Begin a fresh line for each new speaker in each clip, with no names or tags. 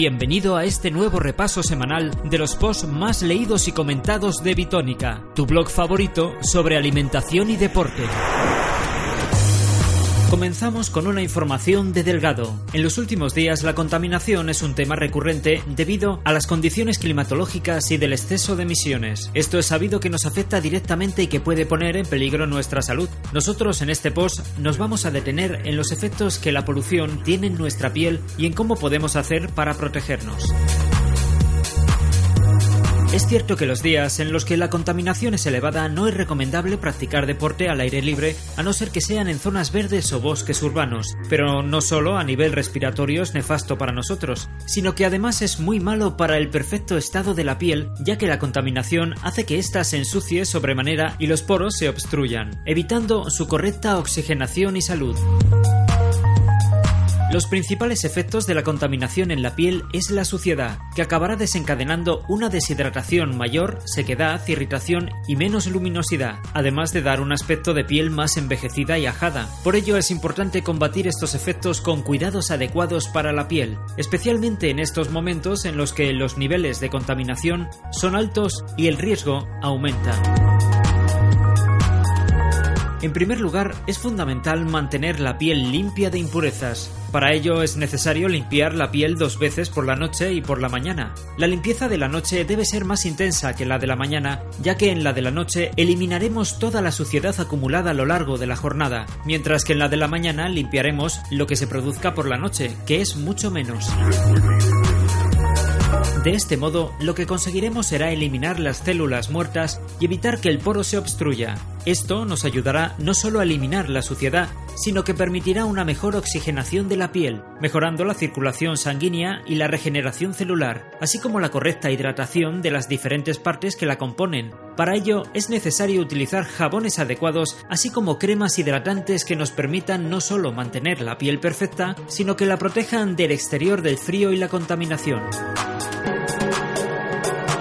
Bienvenido a este nuevo repaso semanal de los posts más leídos y comentados de Bitónica, tu blog favorito sobre alimentación y deporte. Comenzamos con una información de Delgado. En los últimos días la contaminación es un tema recurrente debido a las condiciones climatológicas y del exceso de emisiones. Esto es sabido que nos afecta directamente y que puede poner en peligro nuestra salud. Nosotros en este post nos vamos a detener en los efectos que la polución tiene en nuestra piel y en cómo podemos hacer para protegernos. Es cierto que los días en los que la contaminación es elevada no es recomendable practicar deporte al aire libre a no ser que sean en zonas verdes o bosques urbanos, pero no solo a nivel respiratorio es nefasto para nosotros, sino que además es muy malo para el perfecto estado de la piel, ya que la contaminación hace que ésta se ensucie sobremanera y los poros se obstruyan, evitando su correcta oxigenación y salud. Los principales efectos de la contaminación en la piel es la suciedad, que acabará desencadenando una deshidratación mayor, sequedad, irritación y menos luminosidad, además de dar un aspecto de piel más envejecida y ajada. Por ello es importante combatir estos efectos con cuidados adecuados para la piel, especialmente en estos momentos en los que los niveles de contaminación son altos y el riesgo aumenta. En primer lugar, es fundamental mantener la piel limpia de impurezas. Para ello es necesario limpiar la piel dos veces por la noche y por la mañana. La limpieza de la noche debe ser más intensa que la de la mañana, ya que en la de la noche eliminaremos toda la suciedad acumulada a lo largo de la jornada, mientras que en la de la mañana limpiaremos lo que se produzca por la noche, que es mucho menos. De este modo, lo que conseguiremos será eliminar las células muertas y evitar que el poro se obstruya. Esto nos ayudará no solo a eliminar la suciedad, sino que permitirá una mejor oxigenación de la piel, mejorando la circulación sanguínea y la regeneración celular, así como la correcta hidratación de las diferentes partes que la componen. Para ello es necesario utilizar jabones adecuados, así como cremas hidratantes que nos permitan no solo mantener la piel perfecta, sino que la protejan del exterior del frío y la contaminación.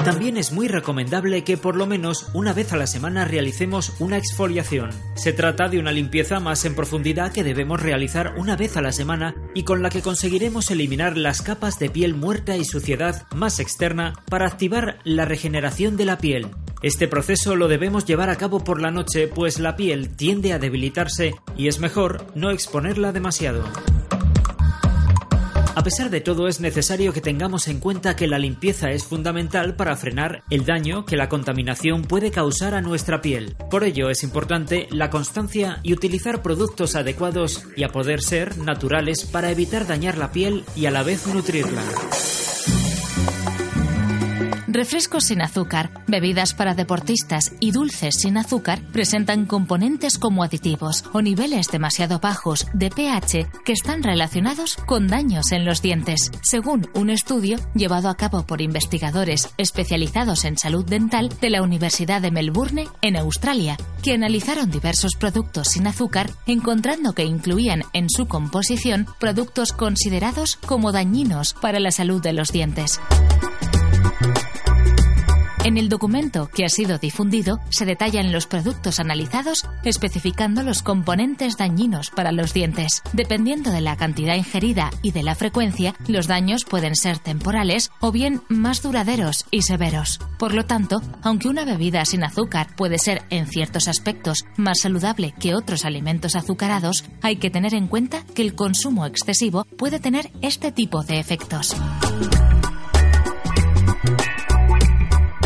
También es muy recomendable que por lo menos una vez a la semana realicemos una exfoliación. Se trata de una limpieza más en profundidad que debemos realizar una vez a la semana y con la que conseguiremos eliminar las capas de piel muerta y suciedad más externa para activar la regeneración de la piel. Este proceso lo debemos llevar a cabo por la noche pues la piel tiende a debilitarse y es mejor no exponerla demasiado. A pesar de todo, es necesario que tengamos en cuenta que la limpieza es fundamental para frenar el daño que la contaminación puede causar a nuestra piel. Por ello es importante la constancia y utilizar productos adecuados y a poder ser naturales para evitar dañar la piel y a la vez nutrirla.
Refrescos sin azúcar, bebidas para deportistas y dulces sin azúcar presentan componentes como aditivos o niveles demasiado bajos de pH que están relacionados con daños en los dientes, según un estudio llevado a cabo por investigadores especializados en salud dental de la Universidad de Melbourne en Australia, que analizaron diversos productos sin azúcar encontrando que incluían en su composición productos considerados como dañinos para la salud de los dientes. El documento que ha sido difundido se detallan los productos analizados especificando los componentes dañinos para los dientes. Dependiendo de la cantidad ingerida y de la frecuencia, los daños pueden ser temporales o bien más duraderos y severos. Por lo tanto, aunque una bebida sin azúcar puede ser en ciertos aspectos más saludable que otros alimentos azucarados, hay que tener en cuenta que el consumo excesivo puede tener este tipo de efectos.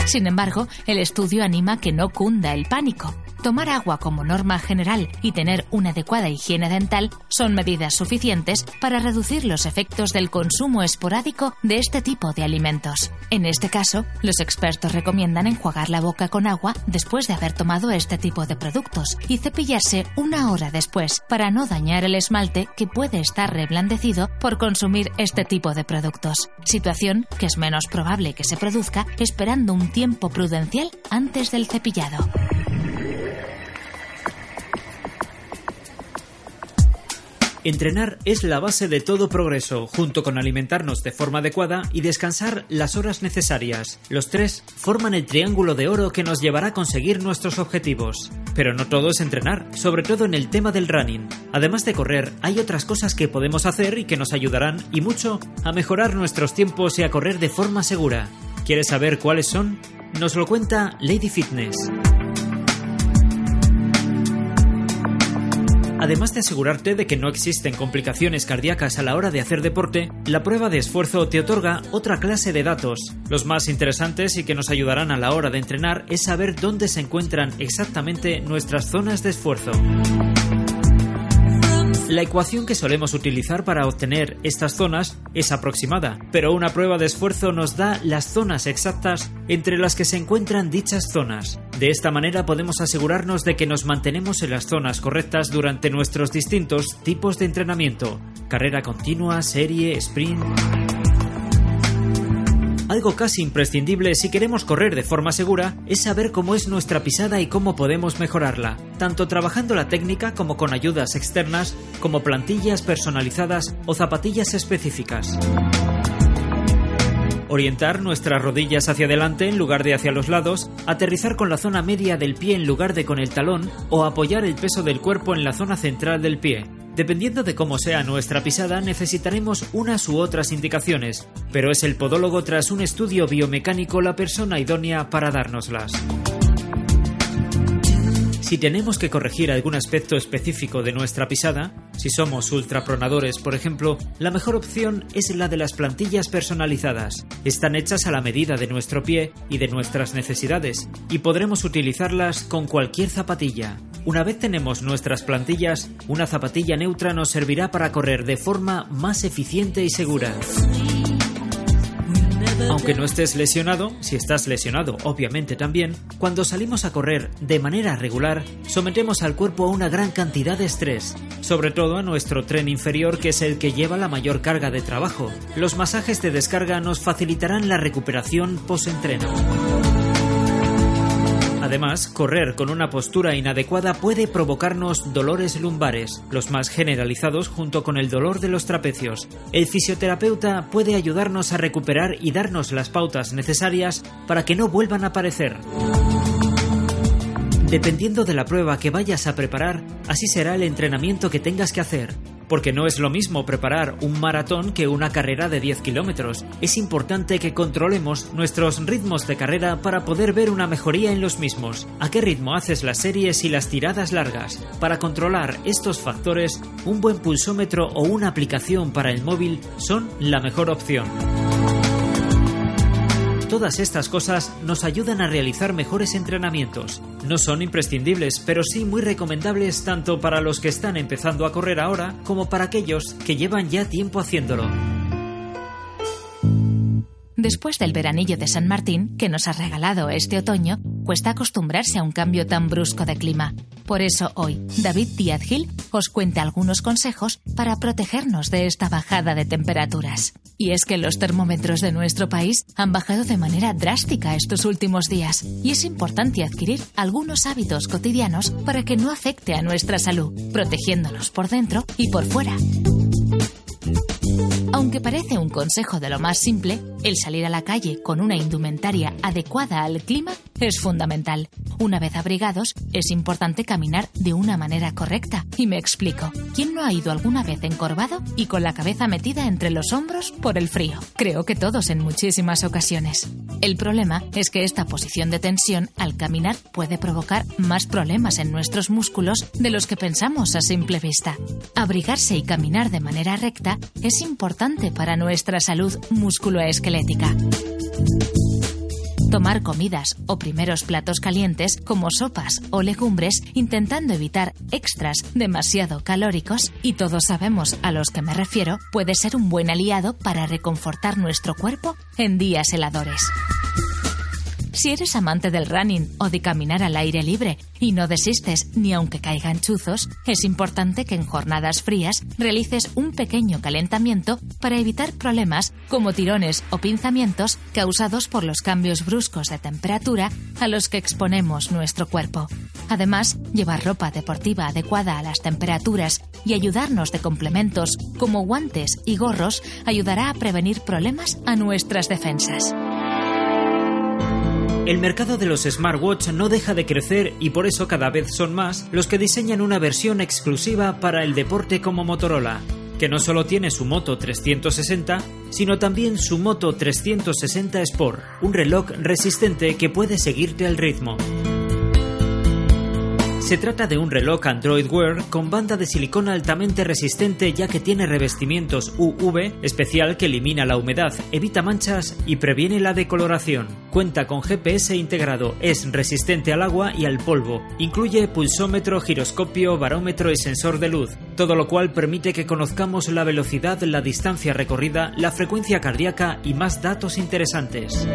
Sin embargo, el estudio anima que no cunda el pánico. Tomar agua como norma general y tener una adecuada higiene dental son medidas suficientes para reducir los efectos del consumo esporádico de este tipo de alimentos. En este caso, los expertos recomiendan enjuagar la boca con agua después de haber tomado este tipo de productos y cepillarse una hora después para no dañar el esmalte que puede estar reblandecido por consumir este tipo de productos. Situación que es menos probable que se produzca esperando un tiempo prudencial antes del cepillado.
Entrenar es la base de todo progreso, junto con alimentarnos de forma adecuada y descansar las horas necesarias. Los tres forman el triángulo de oro que nos llevará a conseguir nuestros objetivos. Pero no todo es entrenar, sobre todo en el tema del running. Además de correr, hay otras cosas que podemos hacer y que nos ayudarán y mucho a mejorar nuestros tiempos y a correr de forma segura. ¿Quieres saber cuáles son? Nos lo cuenta Lady Fitness. Además de asegurarte de que no existen complicaciones cardíacas a la hora de hacer deporte, la prueba de esfuerzo te otorga otra clase de datos. Los más interesantes y que nos ayudarán a la hora de entrenar es saber dónde se encuentran exactamente nuestras zonas de esfuerzo. La ecuación que solemos utilizar para obtener estas zonas es aproximada, pero una prueba de esfuerzo nos da las zonas exactas entre las que se encuentran dichas zonas. De esta manera podemos asegurarnos de que nos mantenemos en las zonas correctas durante nuestros distintos tipos de entrenamiento, carrera continua, serie, sprint. Algo casi imprescindible si queremos correr de forma segura es saber cómo es nuestra pisada y cómo podemos mejorarla, tanto trabajando la técnica como con ayudas externas, como plantillas personalizadas o zapatillas específicas. Orientar nuestras rodillas hacia adelante en lugar de hacia los lados, aterrizar con la zona media del pie en lugar de con el talón o apoyar el peso del cuerpo en la zona central del pie. Dependiendo de cómo sea nuestra pisada, necesitaremos unas u otras indicaciones, pero es el podólogo tras un estudio biomecánico la persona idónea para dárnoslas. Si tenemos que corregir algún aspecto específico de nuestra pisada, si somos ultrapronadores, por ejemplo, la mejor opción es la de las plantillas personalizadas. Están hechas a la medida de nuestro pie y de nuestras necesidades, y podremos utilizarlas con cualquier zapatilla. Una vez tenemos nuestras plantillas, una zapatilla neutra nos servirá para correr de forma más eficiente y segura. Aunque no estés lesionado, si estás lesionado obviamente también, cuando salimos a correr de manera regular, sometemos al cuerpo a una gran cantidad de estrés, sobre todo a nuestro tren inferior que es el que lleva la mayor carga de trabajo. Los masajes de descarga nos facilitarán la recuperación post-entreno. Además, correr con una postura inadecuada puede provocarnos dolores lumbares, los más generalizados junto con el dolor de los trapecios. El fisioterapeuta puede ayudarnos a recuperar y darnos las pautas necesarias para que no vuelvan a aparecer. Dependiendo de la prueba que vayas a preparar, así será el entrenamiento que tengas que hacer porque no es lo mismo preparar un maratón que una carrera de 10 kilómetros. Es importante que controlemos nuestros ritmos de carrera para poder ver una mejoría en los mismos. ¿A qué ritmo haces las series y las tiradas largas? Para controlar estos factores, un buen pulsómetro o una aplicación para el móvil son la mejor opción. Todas estas cosas nos ayudan a realizar mejores entrenamientos. No son imprescindibles, pero sí muy recomendables tanto para los que están empezando a correr ahora como para aquellos que llevan ya tiempo haciéndolo.
Después del veranillo de San Martín que nos ha regalado este otoño, cuesta acostumbrarse a un cambio tan brusco de clima. Por eso hoy, David Díaz Gil os cuenta algunos consejos para protegernos de esta bajada de temperaturas. Y es que los termómetros de nuestro país han bajado de manera drástica estos últimos días y es importante adquirir algunos hábitos cotidianos para que no afecte a nuestra salud, protegiéndonos por dentro y por fuera. Aunque parece un consejo de lo más simple, el salir a la calle con una indumentaria adecuada al clima es fundamental. Una vez abrigados, es importante caminar de una manera correcta. Y me explico. ¿Quién no ha ido alguna vez encorvado y con la cabeza metida entre los hombros por el frío? Creo que todos en muchísimas ocasiones. El problema es que esta posición de tensión al caminar puede provocar más problemas en nuestros músculos de los que pensamos a simple vista. Abrigarse y caminar de manera recta es importante para nuestra salud musculoesquelética. Tomar comidas o primeros platos calientes como sopas o legumbres intentando evitar extras demasiado calóricos y todos sabemos a los que me refiero puede ser un buen aliado para reconfortar nuestro cuerpo en días heladores. Si eres amante del running o de caminar al aire libre y no desistes ni aunque caigan chuzos, es importante que en jornadas frías realices un pequeño calentamiento para evitar problemas como tirones o pinzamientos causados por los cambios bruscos de temperatura a los que exponemos nuestro cuerpo. Además, llevar ropa deportiva adecuada a las temperaturas y ayudarnos de complementos como guantes y gorros ayudará a prevenir problemas a nuestras defensas.
El mercado de los smartwatch no deja de crecer y por eso cada vez son más los que diseñan una versión exclusiva para el deporte como Motorola, que no solo tiene su Moto 360, sino también su Moto 360 Sport, un reloj resistente que puede seguirte al ritmo. Se trata de un reloj Android Wear con banda de silicona altamente resistente ya que tiene revestimientos UV especial que elimina la humedad, evita manchas y previene la decoloración. Cuenta con GPS integrado, es resistente al agua y al polvo. Incluye pulsómetro, giroscopio, barómetro y sensor de luz, todo lo cual permite que conozcamos la velocidad, la distancia recorrida, la frecuencia cardíaca y más datos interesantes.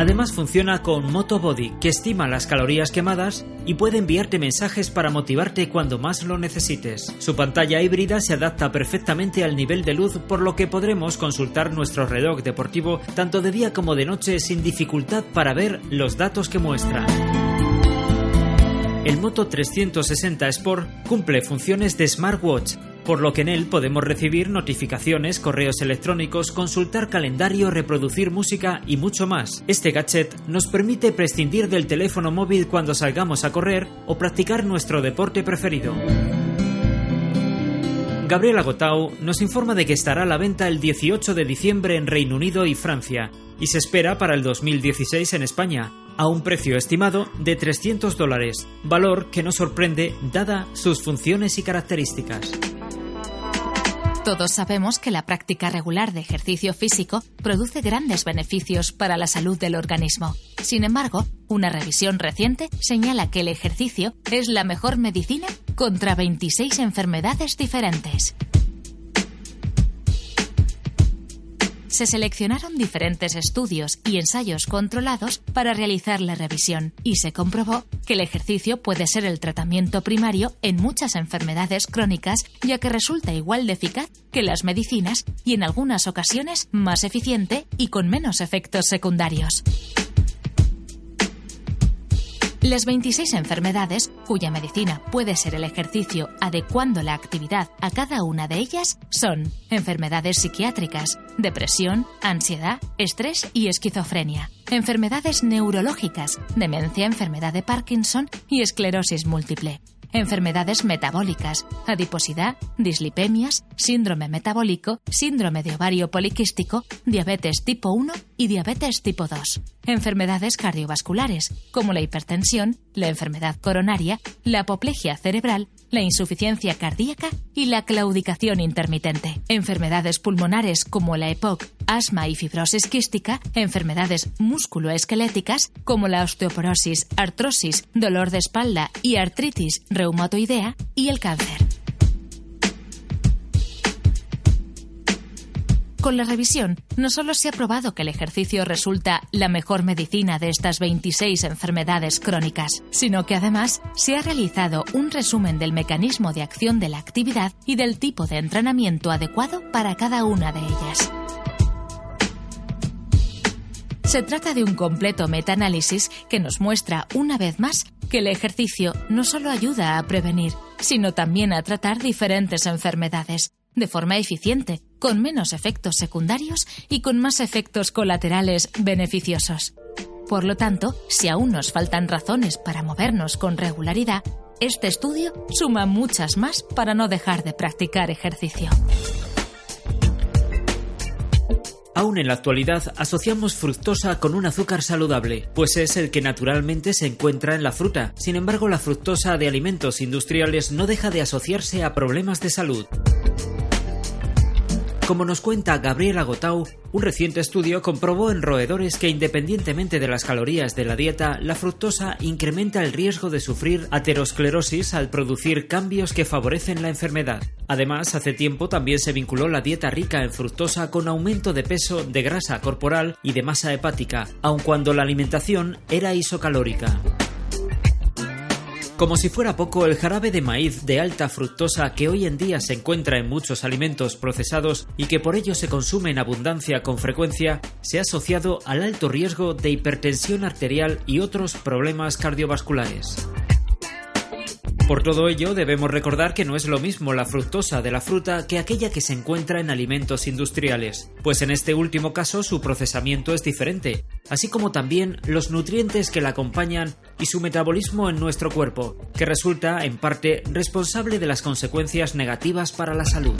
Además funciona con Motobody, que estima las calorías quemadas y puede enviarte mensajes para motivarte cuando más lo necesites. Su pantalla híbrida se adapta perfectamente al nivel de luz, por lo que podremos consultar nuestro reloj deportivo tanto de día como de noche sin dificultad para ver los datos que muestra. El Moto 360 Sport cumple funciones de smartwatch, por lo que en él podemos recibir notificaciones, correos electrónicos, consultar calendario, reproducir música y mucho más. Este gadget nos permite prescindir del teléfono móvil cuando salgamos a correr o practicar nuestro deporte preferido. Gabriela Gotau nos informa de que estará a la venta el 18 de diciembre en Reino Unido y Francia y se espera para el 2016 en España, a un precio estimado de 300 dólares, valor que nos sorprende dada sus funciones y características.
Todos sabemos que la práctica regular de ejercicio físico produce grandes beneficios para la salud del organismo. Sin embargo, una revisión reciente señala que el ejercicio es la mejor medicina contra 26 enfermedades diferentes. Se seleccionaron diferentes estudios y ensayos controlados para realizar la revisión y se comprobó que el ejercicio puede ser el tratamiento primario en muchas enfermedades crónicas ya que resulta igual de eficaz que las medicinas y en algunas ocasiones más eficiente y con menos efectos secundarios. Las 26 enfermedades, cuya medicina puede ser el ejercicio adecuando la actividad a cada una de ellas, son enfermedades psiquiátricas, depresión, ansiedad, estrés y esquizofrenia, enfermedades neurológicas, demencia, enfermedad de Parkinson y esclerosis múltiple, enfermedades metabólicas, adiposidad, dislipemias, síndrome metabólico, síndrome de ovario poliquístico, diabetes tipo 1 y diabetes tipo 2. Enfermedades cardiovasculares, como la hipertensión, la enfermedad coronaria, la apoplejia cerebral, la insuficiencia cardíaca y la claudicación intermitente. Enfermedades pulmonares como la EPOC, asma y fibrosis quística, enfermedades musculoesqueléticas como la osteoporosis, artrosis, dolor de espalda y artritis reumatoidea y el cáncer. Con la revisión, no solo se ha probado que el ejercicio resulta la mejor medicina de estas 26 enfermedades crónicas, sino que además se ha realizado un resumen del mecanismo de acción de la actividad y del tipo de entrenamiento adecuado para cada una de ellas. Se trata de un completo metaanálisis que nos muestra una vez más que el ejercicio no solo ayuda a prevenir, sino también a tratar diferentes enfermedades de forma eficiente, con menos efectos secundarios y con más efectos colaterales beneficiosos. Por lo tanto, si aún nos faltan razones para movernos con regularidad, este estudio suma muchas más para no dejar de practicar ejercicio.
Aún en la actualidad asociamos fructosa con un azúcar saludable, pues es el que naturalmente se encuentra en la fruta. Sin embargo, la fructosa de alimentos industriales no deja de asociarse a problemas de salud. Como nos cuenta Gabriela Gotau, un reciente estudio comprobó en roedores que independientemente de las calorías de la dieta, la fructosa incrementa el riesgo de sufrir aterosclerosis al producir cambios que favorecen la enfermedad. Además, hace tiempo también se vinculó la dieta rica en fructosa con aumento de peso, de grasa corporal y de masa hepática, aun cuando la alimentación era isocalórica. Como si fuera poco, el jarabe de maíz de alta fructosa que hoy en día se encuentra en muchos alimentos procesados y que por ello se consume en abundancia con frecuencia, se ha asociado al alto riesgo de hipertensión arterial y otros problemas cardiovasculares. Por todo ello, debemos recordar que no es lo mismo la fructosa de la fruta que aquella que se encuentra en alimentos industriales, pues en este último caso su procesamiento es diferente, así como también los nutrientes que la acompañan y su metabolismo en nuestro cuerpo, que resulta en parte responsable de las consecuencias negativas para la salud.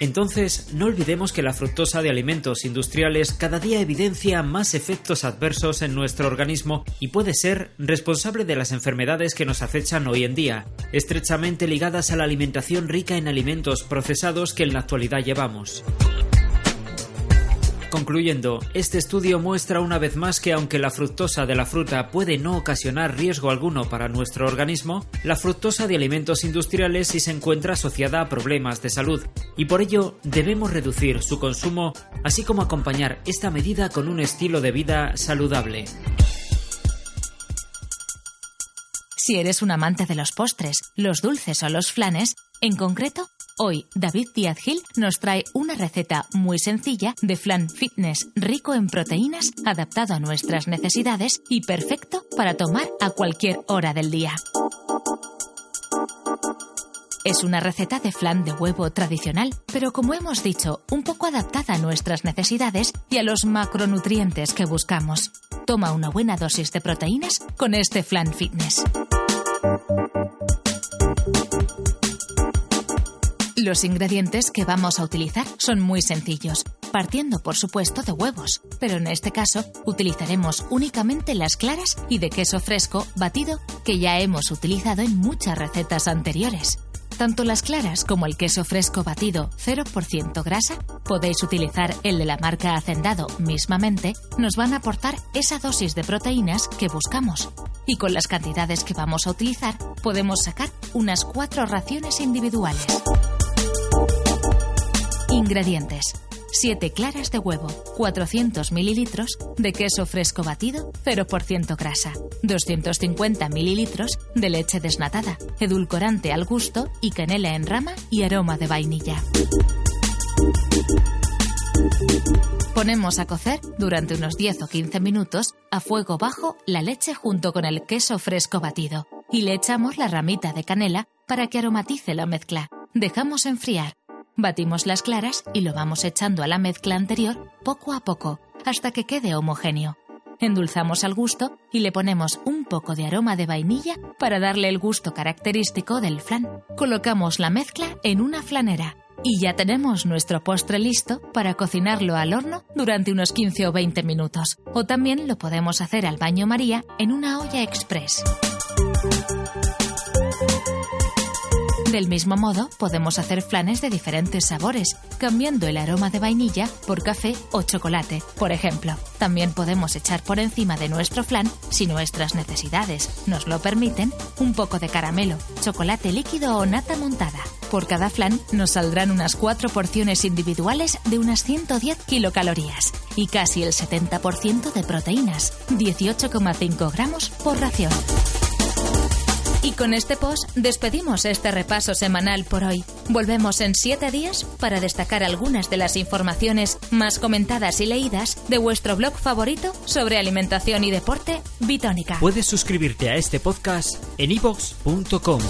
Entonces, no olvidemos que la fructosa de alimentos industriales cada día evidencia más efectos adversos en nuestro organismo y puede ser responsable de las enfermedades que nos acechan hoy en día, estrechamente ligadas a la alimentación rica en alimentos procesados que en la actualidad llevamos. Concluyendo, este estudio muestra una vez más que aunque la fructosa de la fruta puede no ocasionar riesgo alguno para nuestro organismo, la fructosa de alimentos industriales sí se encuentra asociada a problemas de salud y por ello debemos reducir su consumo, así como acompañar esta medida con un estilo de vida saludable.
Si eres un amante de los postres, los dulces o los flanes, en concreto, Hoy, David Díaz Gil nos trae una receta muy sencilla de flan fitness rico en proteínas, adaptado a nuestras necesidades y perfecto para tomar a cualquier hora del día. Es una receta de flan de huevo tradicional, pero como hemos dicho, un poco adaptada a nuestras necesidades y a los macronutrientes que buscamos. Toma una buena dosis de proteínas con este flan fitness. Los ingredientes que vamos a utilizar son muy sencillos, partiendo por supuesto de huevos, pero en este caso utilizaremos únicamente las claras y de queso fresco batido que ya hemos utilizado en muchas recetas anteriores. Tanto las claras como el queso fresco batido 0% grasa, podéis utilizar el de la marca Hacendado mismamente, nos van a aportar esa dosis de proteínas que buscamos. Y con las cantidades que vamos a utilizar, podemos sacar unas cuatro raciones individuales. Ingredientes. 7 claras de huevo, 400 mililitros de queso fresco batido, 0% grasa, 250 mililitros de leche desnatada, edulcorante al gusto y canela en rama y aroma de vainilla. Ponemos a cocer durante unos 10 o 15 minutos a fuego bajo la leche junto con el queso fresco batido y le echamos la ramita de canela para que aromatice la mezcla. Dejamos enfriar Batimos las claras y lo vamos echando a la mezcla anterior poco a poco hasta que quede homogéneo. Endulzamos al gusto y le ponemos un poco de aroma de vainilla para darle el gusto característico del flan. Colocamos la mezcla en una flanera y ya tenemos nuestro postre listo para cocinarlo al horno durante unos 15 o 20 minutos. O también lo podemos hacer al baño María en una olla express. Del mismo modo, podemos hacer flanes de diferentes sabores, cambiando el aroma de vainilla por café o chocolate, por ejemplo. También podemos echar por encima de nuestro flan, si nuestras necesidades nos lo permiten, un poco de caramelo, chocolate líquido o nata montada. Por cada flan nos saldrán unas cuatro porciones individuales de unas 110 kilocalorías y casi el 70% de proteínas, 18,5 gramos por ración. Y con este post despedimos este repaso semanal por hoy. Volvemos en siete días para destacar algunas de las informaciones más comentadas y leídas de vuestro blog favorito sobre alimentación y deporte, Bitónica.
Puedes suscribirte a este podcast en ivox.com.